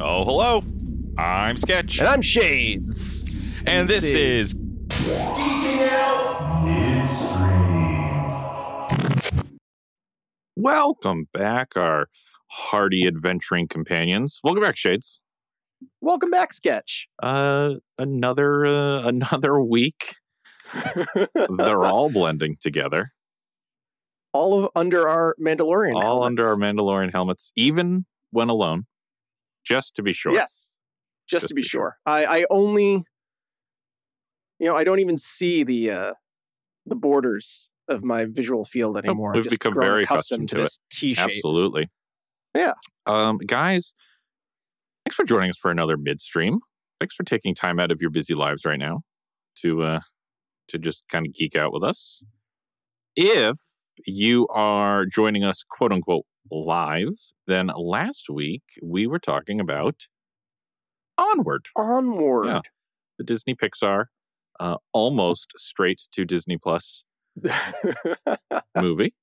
Oh, hello. I'm Sketch. And I'm Shades. And this is Welcome back, our hardy adventuring companions. Welcome back, Shades. Welcome back, Sketch. Uh, another uh, another week. They're all blending together, all of under our Mandalorian. all helmets. under our Mandalorian helmets, even when alone, just to be sure. Yes. Just, Just to be be sure. sure. I, I only you know, I don't even see the uh the borders of my visual field anymore. I've we've just become very accustomed accustomed to to it. this T shape. Absolutely. Yeah. Um, guys, thanks for joining us for another midstream. Thanks for taking time out of your busy lives right now to uh to just kind of geek out with us. If you are joining us quote unquote live, then last week we were talking about Onward, Onward. Yeah. the Disney Pixar uh almost straight to Disney Plus movie.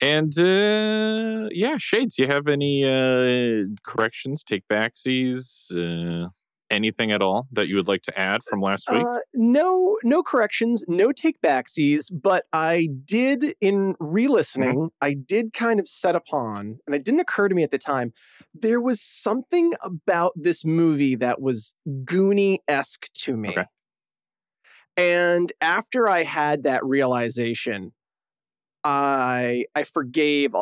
And uh yeah, Shades, you have any uh corrections, take backsies, uh anything at all that you would like to add from last week? Uh, no, no corrections, no take backsies, but I did in re-listening, Mm-hmm. I did kind of set upon, and it didn't occur to me at the time, there was something about this movie that was Goonie-esque to me. Okay. And after I had that realization, I I forgave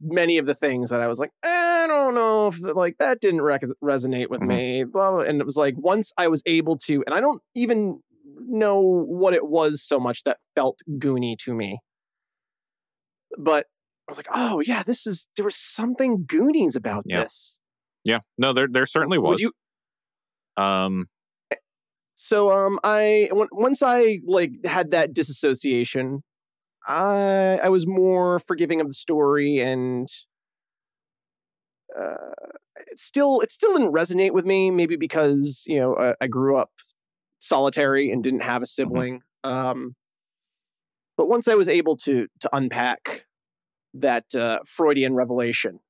many of the things that I was like, "Eh, I don't know if the- like that didn't rec- resonate with Mhm. me. Blah, blah. And it was like once I was able to, and I don't even know what it was so much that felt goony to me, but I was like, oh yeah, this is there was something Goonies about Yeah. this. yeah. No, there there certainly was. you- um So um, I once I like had that disassociation, I I was more forgiving of the story, and uh, it still it still didn't resonate with me. Maybe because you know I, I grew up solitary and didn't have a sibling. Um, but once I was able to to unpack that uh, Freudian revelation,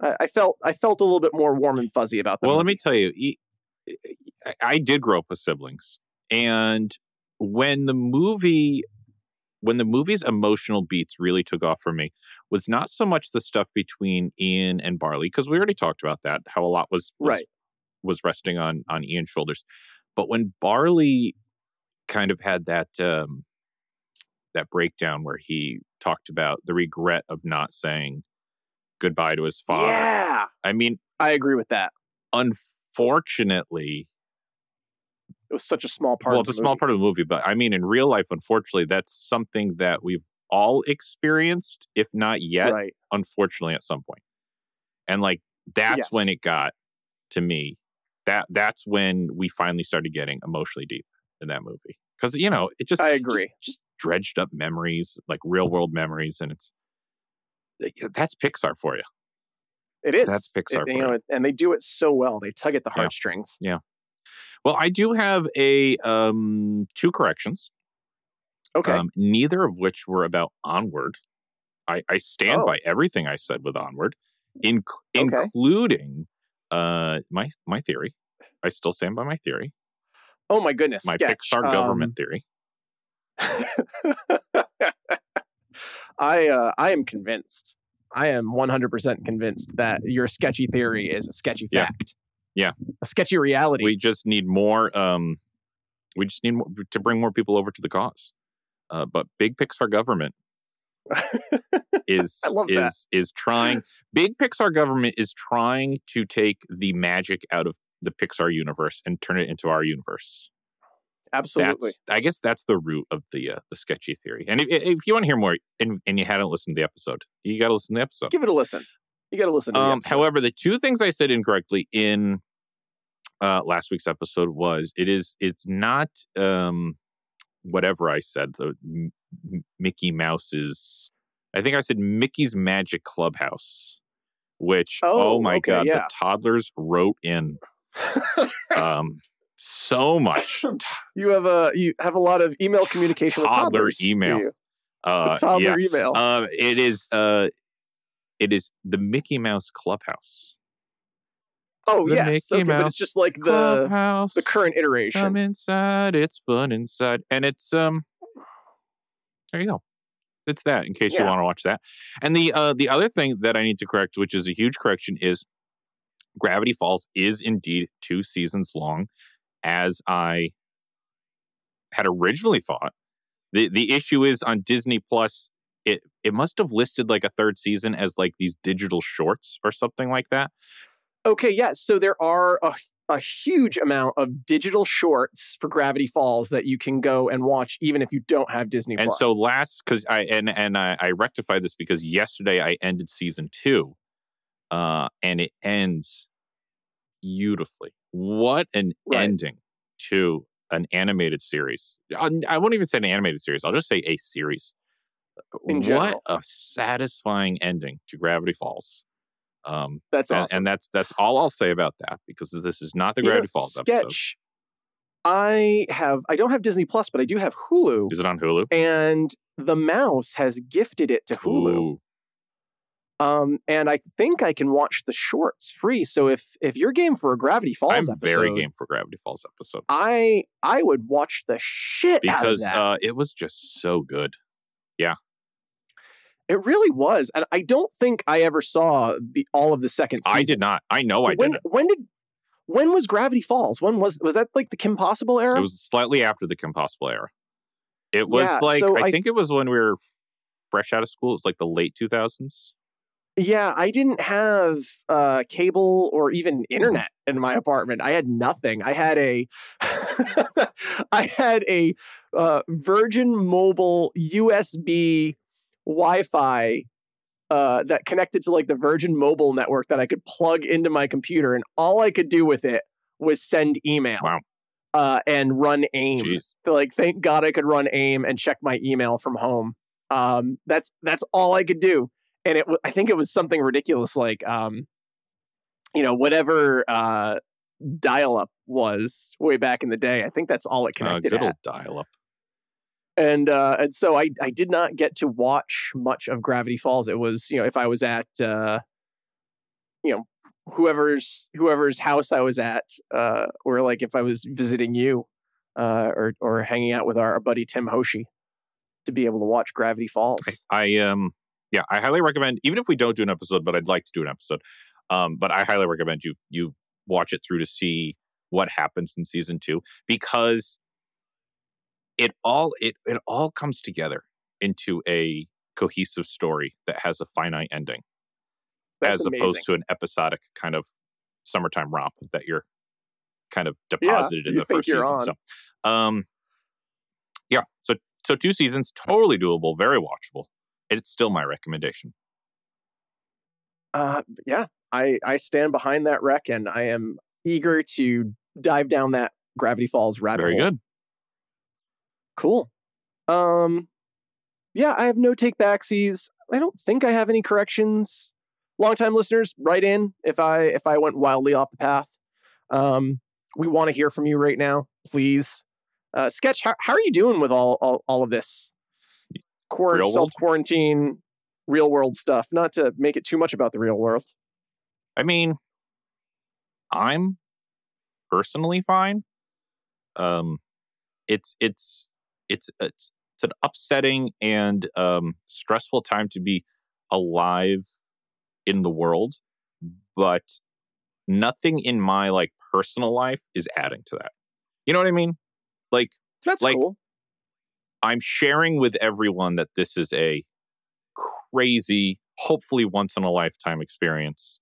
I, I felt I felt a little bit more warm and fuzzy about the well, let me tell you, I did grow up with siblings, and when the movie, when the movie's emotional beats really took off for me, was not so much the stuff between Ian and Barley, because we already talked about that, how a lot was, was Right. was resting on on Ian's shoulders, but when Barley kind of had that um, that breakdown where he talked about the regret of not saying goodbye to his father. Yeah, I mean, I agree with that. unfortunately, it was such a small part. well, of it's a the small movie. part of the movie, but I mean, in real life, unfortunately, that's something that we've all experienced, if not yet, right? unfortunately, at some point. And like that's when it got to me. That that's when we finally started getting emotionally deep in that movie because you know it just I agree. just, dredged up memories, like real world memories, and it's that's Pixar for you. It is. That's Pixar It- you know, and they do it so well. They tug at the heartstrings. Yeah. Well, I do have a um two corrections. Okay. Um, neither of which were about Onward. I, I stand Oh. by everything I said with Onward, inc- Okay. including uh, my my theory. I still stand by my theory, oh my goodness. my sketch. Pixar government theory. Um, I uh, I am convinced. I am 100% convinced that your sketchy theory is a sketchy fact. Yeah. A sketchy reality. We just need more. Um, we just need more, to bring more people over to the cause. Uh, but big Pixar government is is that. is trying. Big Pixar government is trying to take the magic out of the Pixar universe and turn it into our universe. Absolutely. That's, I guess that's the root of the uh, the sketchy theory. And if, if you want to hear more, and, and you hadn't listened to the episode, you got to listen to the episode. Give it a listen. You got to listen to Um, episode. however, the two things I said incorrectly in uh, last week's episode was it is it's not um, whatever I said. The M- Mickey Mouse's. I think I said Mickey's Magic Clubhouse, which oh, Oh, my okay, god, yeah. the toddlers wrote in um, so much you have a you have a lot of email communication with Toddler toddlers. email. Uh, toddler yeah. email. Uh, it is. Uh, it is the Mickey Mouse Clubhouse. oh the yes, Mickey okay, but it's just like the Clubhouse. the current iteration. Come inside. It's fun inside, and it's um. There you go. It's that. In case you want to watch that, and the uh the other thing that I need to correct, which is a huge correction, is Gravity Falls is indeed two seasons long, as I had originally thought. the The issue is on Disney Plus. It it must have listed like a third season as like these digital shorts or something like that. Okay, yeah. So there are a, a huge amount of digital shorts for Gravity Falls that you can go and watch, even if you don't have Disney And Plus. so last, because I and and I, I rectified this because yesterday I ended season two, uh, and it ends beautifully. What an Right. ending to an animated series. I, I won't even say an animated series. I'll just say a series. In what general. a satisfying ending to Gravity Falls. Um, that's and, awesome. and that's that's all I'll say about that because this is not the Gravity Falls episode. sketch. I have. I don't have Disney Plus, but I do have Hulu, Is it on Hulu? and the mouse has gifted it to Hulu. Ooh. Um, and I think I can watch the shorts free. So if if you're game for a Gravity Falls I'm episode, very game for Gravity Falls episode. I I would watch the shit out of because that. uh, it was just so good. It really was, and I don't think I ever saw the all of the second season. I did not. I know I when, didn't. When did when was Gravity Falls? When was was that like the Kim Possible era? It was slightly after the Kim Possible era. It was Yeah, like so I, I- think it was when we were fresh out of school. It was like the late two thousands. Yeah, I didn't have uh, cable or even internet in my apartment. I had nothing. I had a, I had a uh, Virgin Mobile USB Wi-Fi uh, that connected to like the Virgin Mobile network that I could plug into my computer, and all I could do with it was send email. Wow. Uh, and run AIM. Jeez. Like, thank God I could run AIM and check my email from home. Um, that's that's all I could do and it I think it was something ridiculous like um you know whatever uh dial up was way back in the day I think that's all it Uh, connected good at. old dial up. And uh and so I I did not get to watch much of Gravity Falls it was you know if I was at uh you know whoever's whoever's house I was at uh or like if I was visiting you uh or or hanging out with our, our buddy Tim Hoshi to be able to watch Gravity Falls I um yeah, I highly recommend even if we don't do an episode, but I'd like to do an episode. Um, but I highly recommend you you watch it through to see what happens in season two because it all it it all comes together into a cohesive story that has a finite ending. That's as amazing. opposed to an episodic kind of summertime romp that you're kind of Yeah, deposited in the first season. on. So, um, yeah, so so two seasons, totally doable, very watchable. It's still my recommendation. Uh, yeah, I I stand behind that rec, and I am eager to dive down that Gravity Falls rabbit Very hole. good. Cool. Um, yeah, I have no take backsies. I don't think I have any corrections. Longtime listeners, write in if I if I went wildly off the path. Um, we want to hear from you right now, please. Uh, Sketch, how, how are you doing with all all, all of this? Quar- self quarantine, real world stuff. Not to make it too much about the real world. I mean, I'm personally fine. Um, it's it's it's it's it's an upsetting and um, stressful time to be alive in the world, but nothing in my like personal life is adding to that. You know what I mean? Like That's Like, cool. I'm sharing with everyone that this is a crazy, hopefully once in a lifetime experience.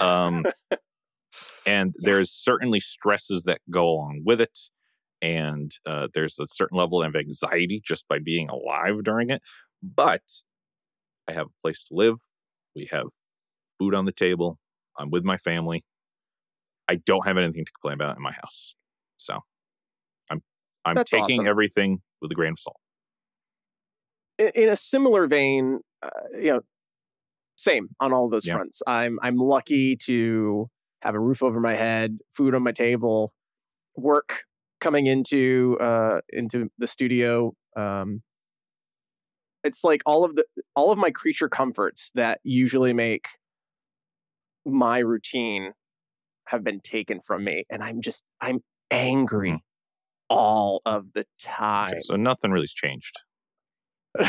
Um, and there's certainly stresses that go along with it. And uh, there's a certain level of anxiety just by being alive during it. But I have a place to live. We have food on the table. I'm with my family. I don't have anything to complain about in my house. So I'm I'm That's taking awesome. everything with a grain of salt. in, in a similar vein, uh, you know, same on all those Yeah. fronts. I'm I'm lucky to have a roof over my head, food on my table, work coming into uh into the studio. Um, it's like all of the all of my creature comforts that usually make my routine have been taken from me and i'm just i'm angry Mm. all of the time Okay, so nothing really's changed.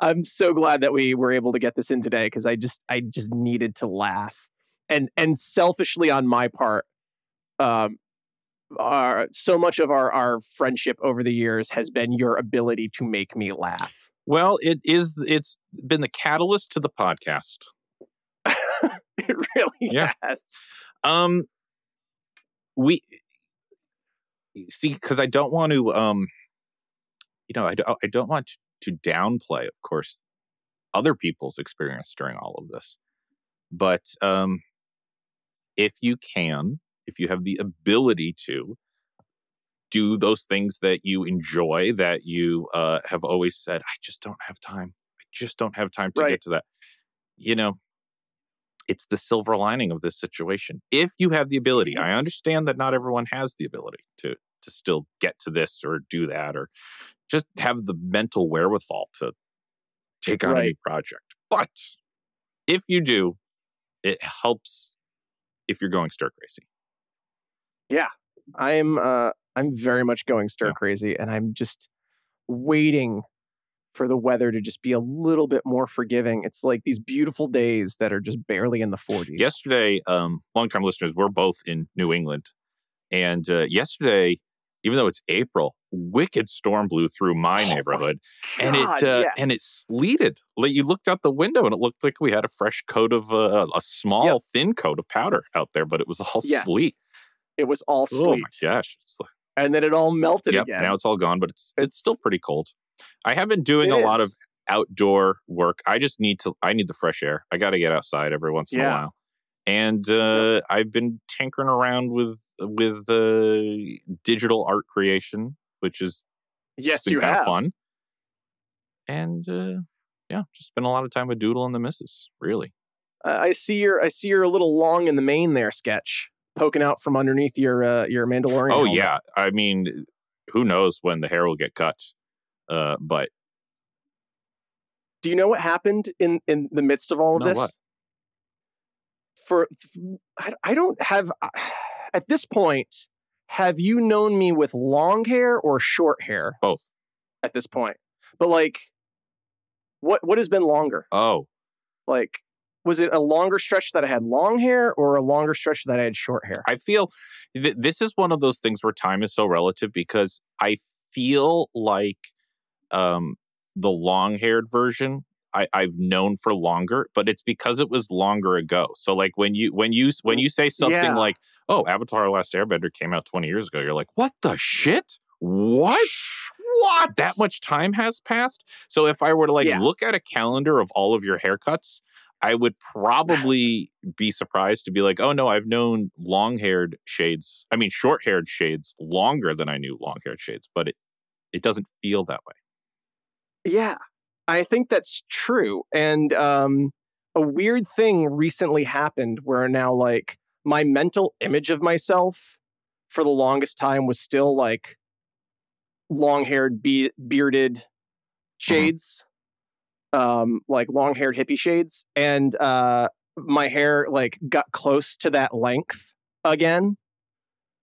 i'm so glad that we were able to get this in today because i just i just needed to laugh and and selfishly on my part um our, so much of our our friendship over the years has been your ability to make me laugh Well, it is. It's been the catalyst to the podcast. it really Yeah. has Um, we see because I don't want to. Um, you know, I don't. I don't want to downplay, of course, other people's experience during all of this. But um, if you can, if you have the ability to do those things that you enjoy, that you uh, have always said, I just don't have time. I just don't have time to Right. get to that. You know, it's the silver lining of this situation. If you have the ability, I understand that not everyone has the ability to to still get to this or do that or just have the mental wherewithal to take on a new project. But if you do, it helps if you're going stir crazy. I'm uh i'm very much going stir Yeah. crazy and i'm just waiting for the weather to just be a little bit more forgiving it's like these beautiful days that are just barely in the 40s Yesterday, um, longtime listeners, we're both in New England, and uh, yesterday, even though it's April, wicked storm blew through my Oh my neighborhood, and it uh, and it sleeted. Like you looked out the window, and it looked like we had a fresh coat of uh, a small, Yep. thin coat of powder out there, but it was all Yes. sleet. It was all Oh sleet my gosh! And then it all melted yep, again now it's all gone, but it's it's still pretty cold. I have been doing a lot of outdoor work. I just need to. I need the fresh air. I got to get outside every once in a while. And uh, I've been tinkering around with with uh, digital art creation, which is yes you have fun. And uh, yeah, just spent a lot of time with Doodle and the Misses. Really, Uh, I see your I see your little long in the main there sketch poking out from underneath your uh, your Mandalorian. oh helmet. yeah. I mean, who knows when the hair will get cut? Uh, but Do you know what happened in in the midst of all of No, this? what? For I, I don't have at this point. Have you known me with long hair or short hair both. at this point? But like, what what has been longer? Oh, Like, was it a longer stretch that I had long hair or a longer stretch that I had short hair? I feel th- this is one of those things where time is so relative because I feel like um, the long haired version I, I've known for longer, but it's because it was longer ago. So like when you when you when you say something Yeah. like, "Oh, Avatar: Last Airbender came out twenty years ago," you're like, "What the shit? What? What? That much time has passed?" So if I were to like Yeah. look at a calendar of all of your haircuts, I would probably be surprised to be like, oh no, I've known long haired shades, I mean, short haired shades longer than I knew long haired shades, but it, it doesn't feel that way. Yeah, I think that's true. And um, a weird thing recently happened where now, like, my mental image of myself for the longest time was still like long haired, be- bearded shades, um, like long haired hippie shades. And uh, my hair, like, got close to that length again.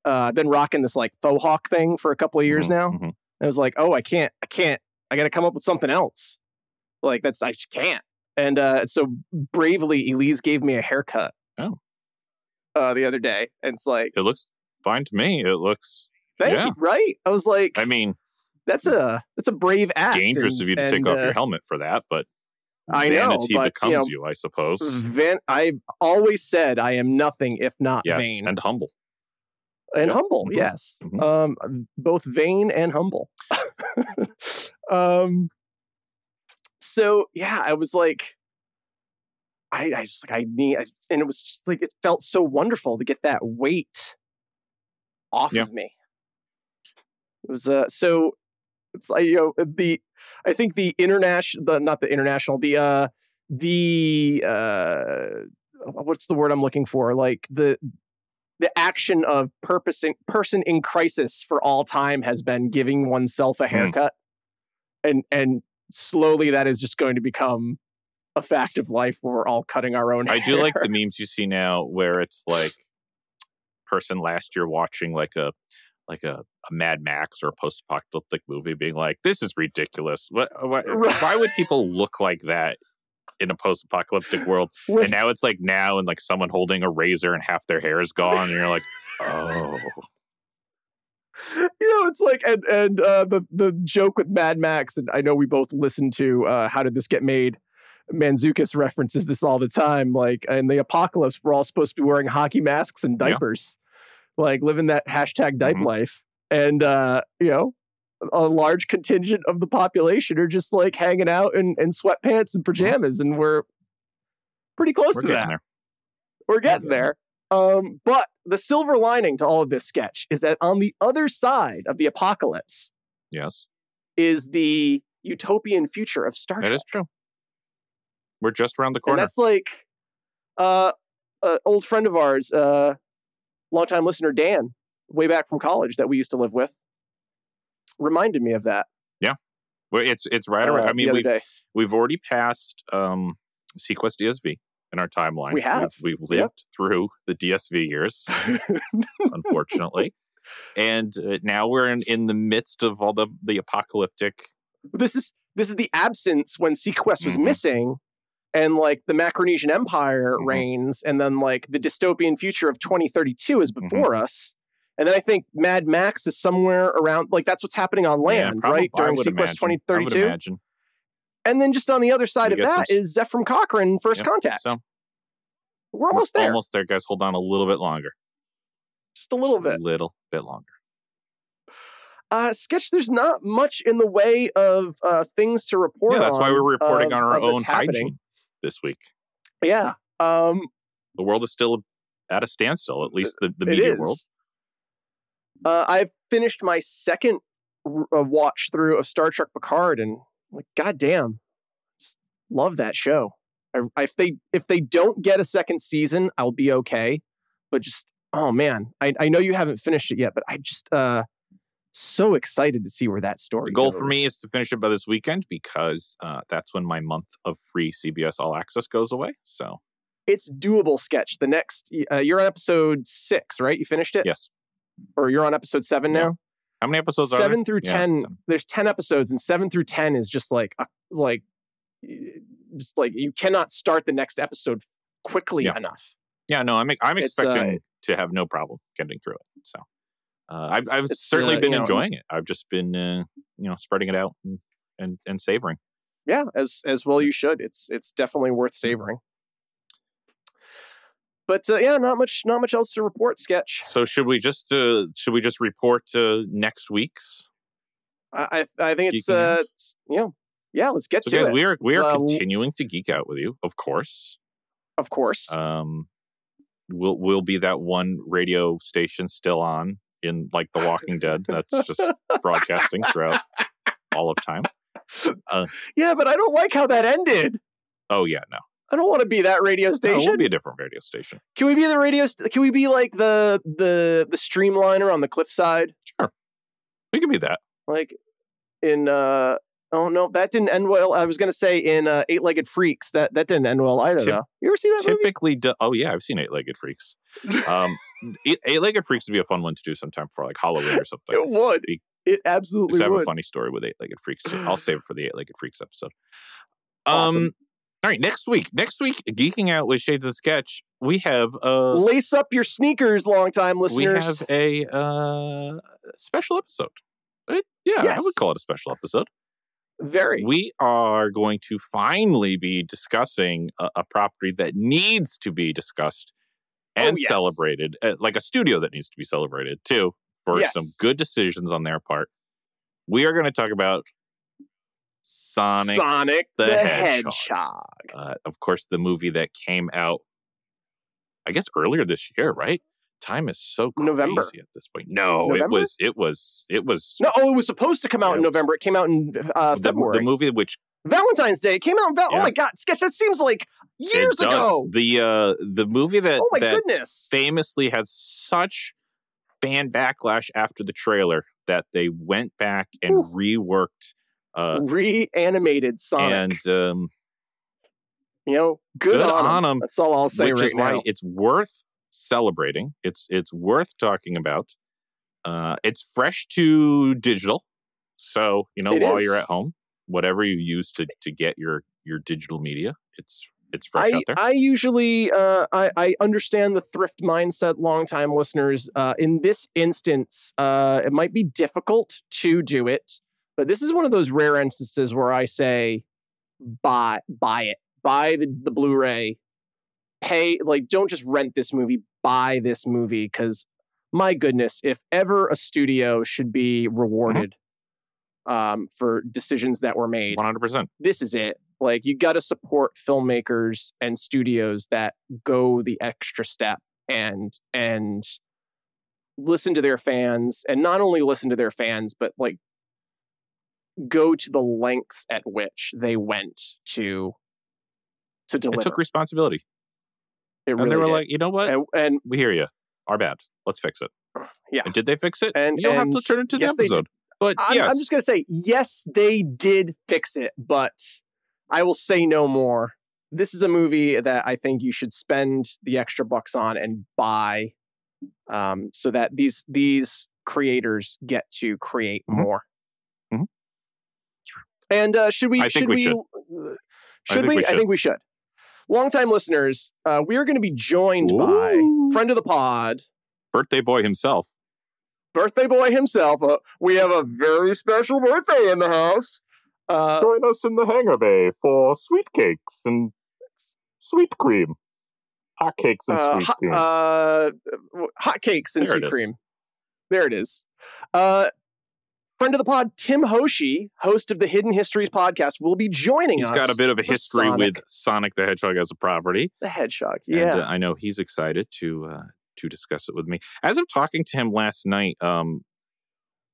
Uh, I've been rocking this like faux hawk thing for a couple of years Mhm, now. mhm. I was like, oh, I can't, I can't, I got to come up with something else. Like that's, I just can't. And uh, so bravely, Elise gave me a haircut. Oh. Uh, the other day, and it's like, It looks fine to me. It looks, thank yeah. you, right? I was like, I mean, that's a that's a brave act. It's dangerous and- of you to and, take off uh, your helmet for that, but I know, vanity but, you becomes know, you, I suppose. Van- I've always said I am nothing if not yes, vain and humble. and Yep. humble. Mhm. Yes, Mhm. um, both vain and humble. um, so yeah, I was like, I, I just like I need, I, and it was just like it felt so wonderful to get that weight off Yeah. of me. It was uh, so it's like you know the I think the international, the not the international, the uh, the uh, what's the word I'm looking for? Like the the action of purpose in, person in crisis for all time has been giving oneself a Hmm. haircut and and slowly that is just going to become a fact of life where we're all cutting our own I do like the memes you see now where it's like person last year watching like a like a, a Mad Max or a post apocalyptic movie being like, This is ridiculous. What, what Right. why would people look like that in a post apocalyptic world? And now it's like now and like someone holding a razor and half their hair is gone, and you're like, Oh you know, it's like and and uh, the the joke with Mad Max, and I know we both listened to uh, How Did This Get Made? Mantzoukas references this all the time. Like in the apocalypse, we're all supposed to be wearing hockey masks and diapers, like living that hashtag diaper Mhm. life. And uh, you know, a large contingent of the population are just like hanging out in, in sweatpants and pajamas, and we're pretty close we're to that there. we're getting there. Um, but the silver lining to all of this sketch is that on the other side of the apocalypse Yes. is the utopian future of Star That Trek. is true. We're just around the and corner. that's like uh an old friend of ours, uh longtime listener Dan, way back from college that we used to live with, reminded me of that. Yeah, well, it's it's right uh, around. I mean, other we day. we've already passed um SeaQuest DSV in our timeline. We have. We've, we've lived Yep. through the DSV years, unfortunately, and uh, now we're in, in the midst of all the the apocalyptic. this is this is the absence when Sequest was Mhm. missing and like the Macronesian Empire Mhm. reigns and then like the dystopian future of 2032 is Mm-hmm. before us. And then I think Mad Max is somewhere around like that's what's happening on land, probably- right? During SeaQuest imagine. I would 2032. And then just on the other side of get some is Zefram Cochrane First Yep, Contact. So We're almost there. Almost there, guys. Hold on a little bit longer. Just a little Just bit. A little bit longer. Uh sketch there's not much in the way of uh things to report yeah, that's why we're reporting on our own hygiene this week. Yeah. Um The world is still at a standstill, at least the, the media world. Uh, I've finished my second r- uh, watch through of Star Trek Picard, and like, goddamn, just love that show. I, I- if they if they don't get a second season, I'll be okay. But just oh man, I, I know you haven't finished it yet, but I just uh so excited to see where that story. The goal for me is to finish it by this weekend because uh, that's when my month of free CBS All Access goes away. So it's doable. Sketch the next. Uh, you're on episode six, right? You finished it, yes, or you're on episode seven Yeah. now? how many episodes are seven through Yeah, 10 10. there's 10 episodes and 7 through 10 is just like a, like just like you cannot start the next episode quickly Yeah. enough Yeah, no, I'm I'm uh, expecting to have no problem getting through it. So uh, I've I've certainly uh, been you know, enjoying it. I've just been uh, you know spreading it out and and, and savoring. yeah as as well you should. It's it's definitely worth savoring. But uh, yeah not much not much else to report sketch. So should we just uh, should we just report uh, next week's? i i, think it's uh it's, you know yeah let's get So to guys, it. we are we are uh, continuing to geek out with you, of course. of course. Um, will will be that one radio station still on in like The Walking Dead that's just broadcasting throughout all of time. yeah but i don't like how that ended Oh yeah, no, i don't want to be that radio no station we'll be a different radio station. Can we be the radio? St- can we be like the the the streamliner on the cliffside? Sure, we can be that. Like in uh oh no, that didn't end well. I was gonna say in uh, Eight Legged Freaks that that didn't end well either. Tip- though. You ever see that? Typically, do- oh yeah, I've seen Eight Legged Freaks. Um, Eight Legged Freaks would be a fun one to do sometime for like Halloween or something. It would. Be- It absolutely I have a funny story with Eight Legged Freaks too. I'll save it for the Eight Legged Freaks episode. Awesome. Um, all right, next week, next week, geeking out with Shades of Sketch, we have uh, Lace up your sneakers, longtime listeners. we have a uh special episode. Uh, yeah, I would call it a special episode. Very. We are going to finally be discussing a, a property that needs to be discussed and Oh, yes. celebrated, uh, like a studio that needs to be celebrated too, for Yes. some good decisions on their part. We are going to talk about Sonic, Sonic the the, Hedgehog. Hedgehog. uh, of course, the movie that came out, I guess earlier this year, right? Time is so crazy November. at this point. No, November? it was, it was, it was No, oh, it was supposed to come out in. November. It came out in uh, the, February. the movie which Valentine's Day. It came out in Val- Yeah. Oh my god, sketch. That seems like years ago. The uh, the movie that Oh my that goodness. famously had such fan backlash after the trailer that they went back and Oof. reworked Uh, Reanimated Sonic. and um, you know, good, good on, them. That's all I'll say which right is why it's worth celebrating. It's it's worth talking about. Uh, it's fresh to digital, so you know It while is. you're at home, whatever you use to to get your your digital media, it's it's fresh I, out there. I usually uh, I, I understand the thrift mindset longtime listeners uh, in this instance uh, it might be difficult to do it but this is one of those rare instances where i say buy buy it buy the, the blu-ray pay like don't just rent this movie buy this movie because my goodness if ever a studio should be rewarded um, for decisions that were made One hundred percent. this is it. Like you got to support filmmakers and studios that go the extra step and and listen to their fans and not only listen to their fans but like go to the lengths at which they went to to deliver It took responsibility, It and really they were did. like, you know what, and, and we hear you. Our bad. Let's fix it. Yeah. And did they fix it? And- you'll have to turn it to yes, the episode. But I'm, yes, I'm just gonna say yes, they did fix it, but I will say no more. This is a movie that I think you should spend the extra bucks on and buy, um, so that these these creators get to create Mhm. more. Mhm. And uh, should we? I should we we? should. uh, I Should think we? we I think we should. Longtime listeners, uh, we are going to be joined by friend of the pod, birthday boy himself. birthday boy himself. Uh, we have a very special birthday in the house. Uh, Join us in the hangar bay for sweet cakes and sweet cream. Hot cakes and uh, sweet cream. uh, hot cakes and There sweet cream. There it is. Uh, friend of the pod, Tim Hoshi, host of the Hidden Histories podcast, will be joining He's us. He's got a bit of a history Sonic with Sonic the Hedgehog as a property. the Hedgehog. And Yeah, uh, I know he's excited to uh, to discuss it with me. As I'm talking to him last night, um,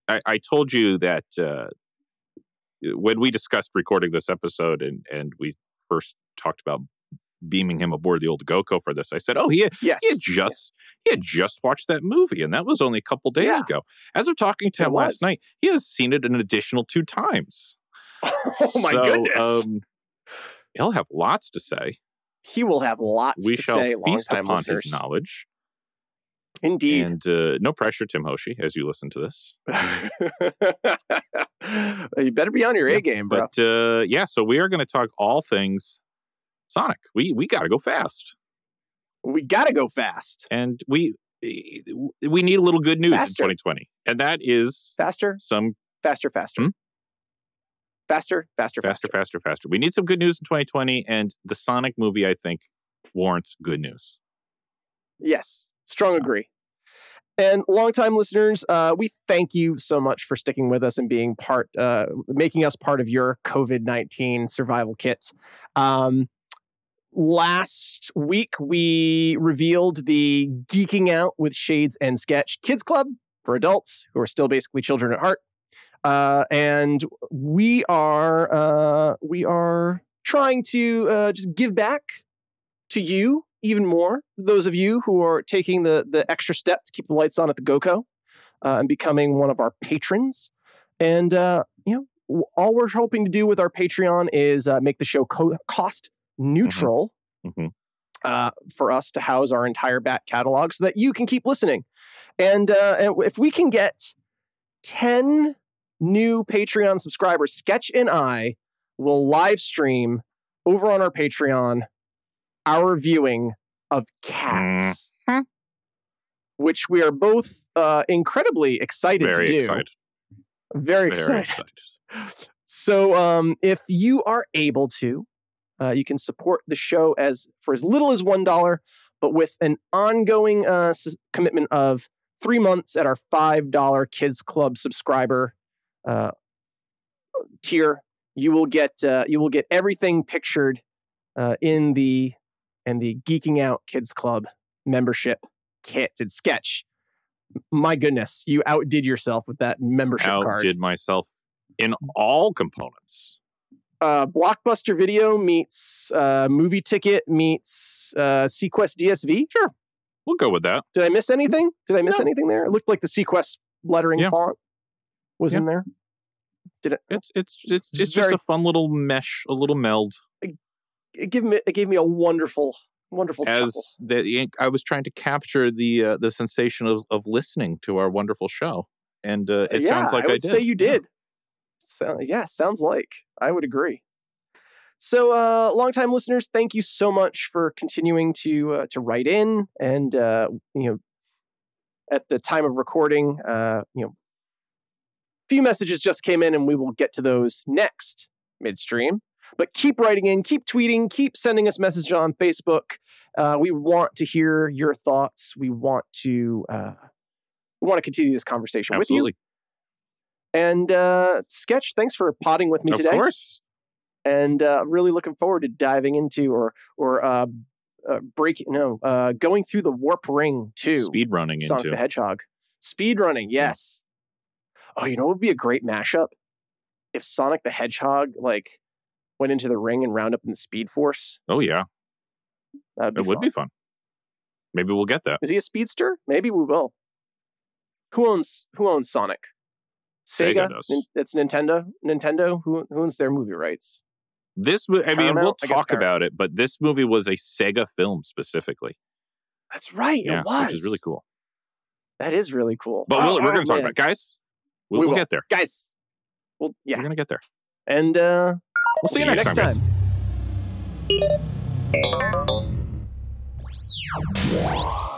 I, I told you that uh, when we discussed recording this episode and and we first talked about beaming him aboard the old GoCo for this, I said, "Oh, he had, yes. he had just he had just watched that movie, and that was only a couple days Yeah. ago." As I'm talking to It him last night, he has seen it an additional two times. oh my So, goodness, Um, he'll have lots to say. he will have lots we to shall say. feast upon listeners, his knowledge. indeed. And uh, no pressure, Tim Hoshi, as you listen to this. you better be on your Yeah, A game, bro. But uh, yeah, so we are going to talk all things Sonic. We we got to go fast, we got to go fast, and we we need a little good news Faster. in 2020, and that is faster, some faster, faster, Hmm? faster, faster, faster, faster, faster. We need some good news in 2020, and the Sonic movie, I think, warrants good news. Yes, strong So- agree. And longtime listeners, uh, we thank you so much for sticking with us and being part, uh, making us part of your COVID 19 survival kit. Um, last week, we revealed the Geeking Out with Shades and Sketch Kids Club for adults who are still basically children at heart. Uh, and we are uh, we are trying to uh, just give back to you even more. Those of you who are taking the the extra step to keep the lights on at the GoCo uh, and becoming one of our patrons. And uh, you know, all we're hoping to do with our Patreon is uh, make the show co- cost neutral Mhm. uh, for us to house our entire back catalog, so that you can keep listening. And, uh, if we can get ten new Patreon subscribers, Sketch and I will live stream over on our Patreon our viewing of cats, Mhm. which we are both uh, incredibly excited Very to do. excited. Very Very excited. excited. So, um, if you are able to, uh, you can support the show as for as little as one dollar, but with an ongoing uh, s- commitment of three months at our five dollar Kids Club subscriber uh, tier, you will get uh, you will get everything pictured uh, in the in the Geeking Out Kids Club membership kit and sketch. My goodness, you outdid yourself with that membership card. Outdid myself in all components. Uh, Blockbuster Video meets uh, movie ticket meets uh, SeaQuest DSV. Sure, we'll go with that. Did I miss anything? Did I miss No. anything there? It looked like the Sequest lettering Yeah. font was Yeah. in there. Did it? It's it's it's Just it's just very- a fun little mesh, a little meld. It gave me it gave me a wonderful wonderful chuckle. As the, I was trying to capture the uh, the sensation of of listening to our wonderful show, and uh, it yeah, sounds like I I, did. say you did. So yeah, sounds like I would agree. So, uh, longtime listeners, thank you so much for continuing to uh, to write in, and uh, you know, at the time of recording, uh, you know, a few messages just came in, and we will get to those next midstream. But keep writing in, keep tweeting, keep sending us messages on Facebook. Uh, we want to hear your thoughts. We want to uh, we want to continue this conversation with you. And uh, Sketch, thanks for potting with me of today. Of course. And uh, really looking forward to diving into or or uh, uh, breaking no uh, going through the warp ring too. Speed running Sonic into the Hedgehog. Speed running, yes. Oh, you know what would be a great mashup? If Sonic the Hedgehog like went into the ring and round up in the Speed Force. oh yeah, That'd be it would fun. be fun. Maybe we'll get that. Is he a speedster? Maybe we will. Who owns who owns Sonic? Sega Sega. It's Nintendo. Nintendo. Who, who owns their movie rights? This, I mean, we'll Paramount? Guess talk about it, but this movie was a Sega film specifically. That's right. yeah, it was. which is really cool. That is really cool. But Oh, we'll, we're oh, going to talk about it, guys. We'll, We we'll get there. guys. Well, yeah, We're going to get there. and uh, We'll see you next time. guys.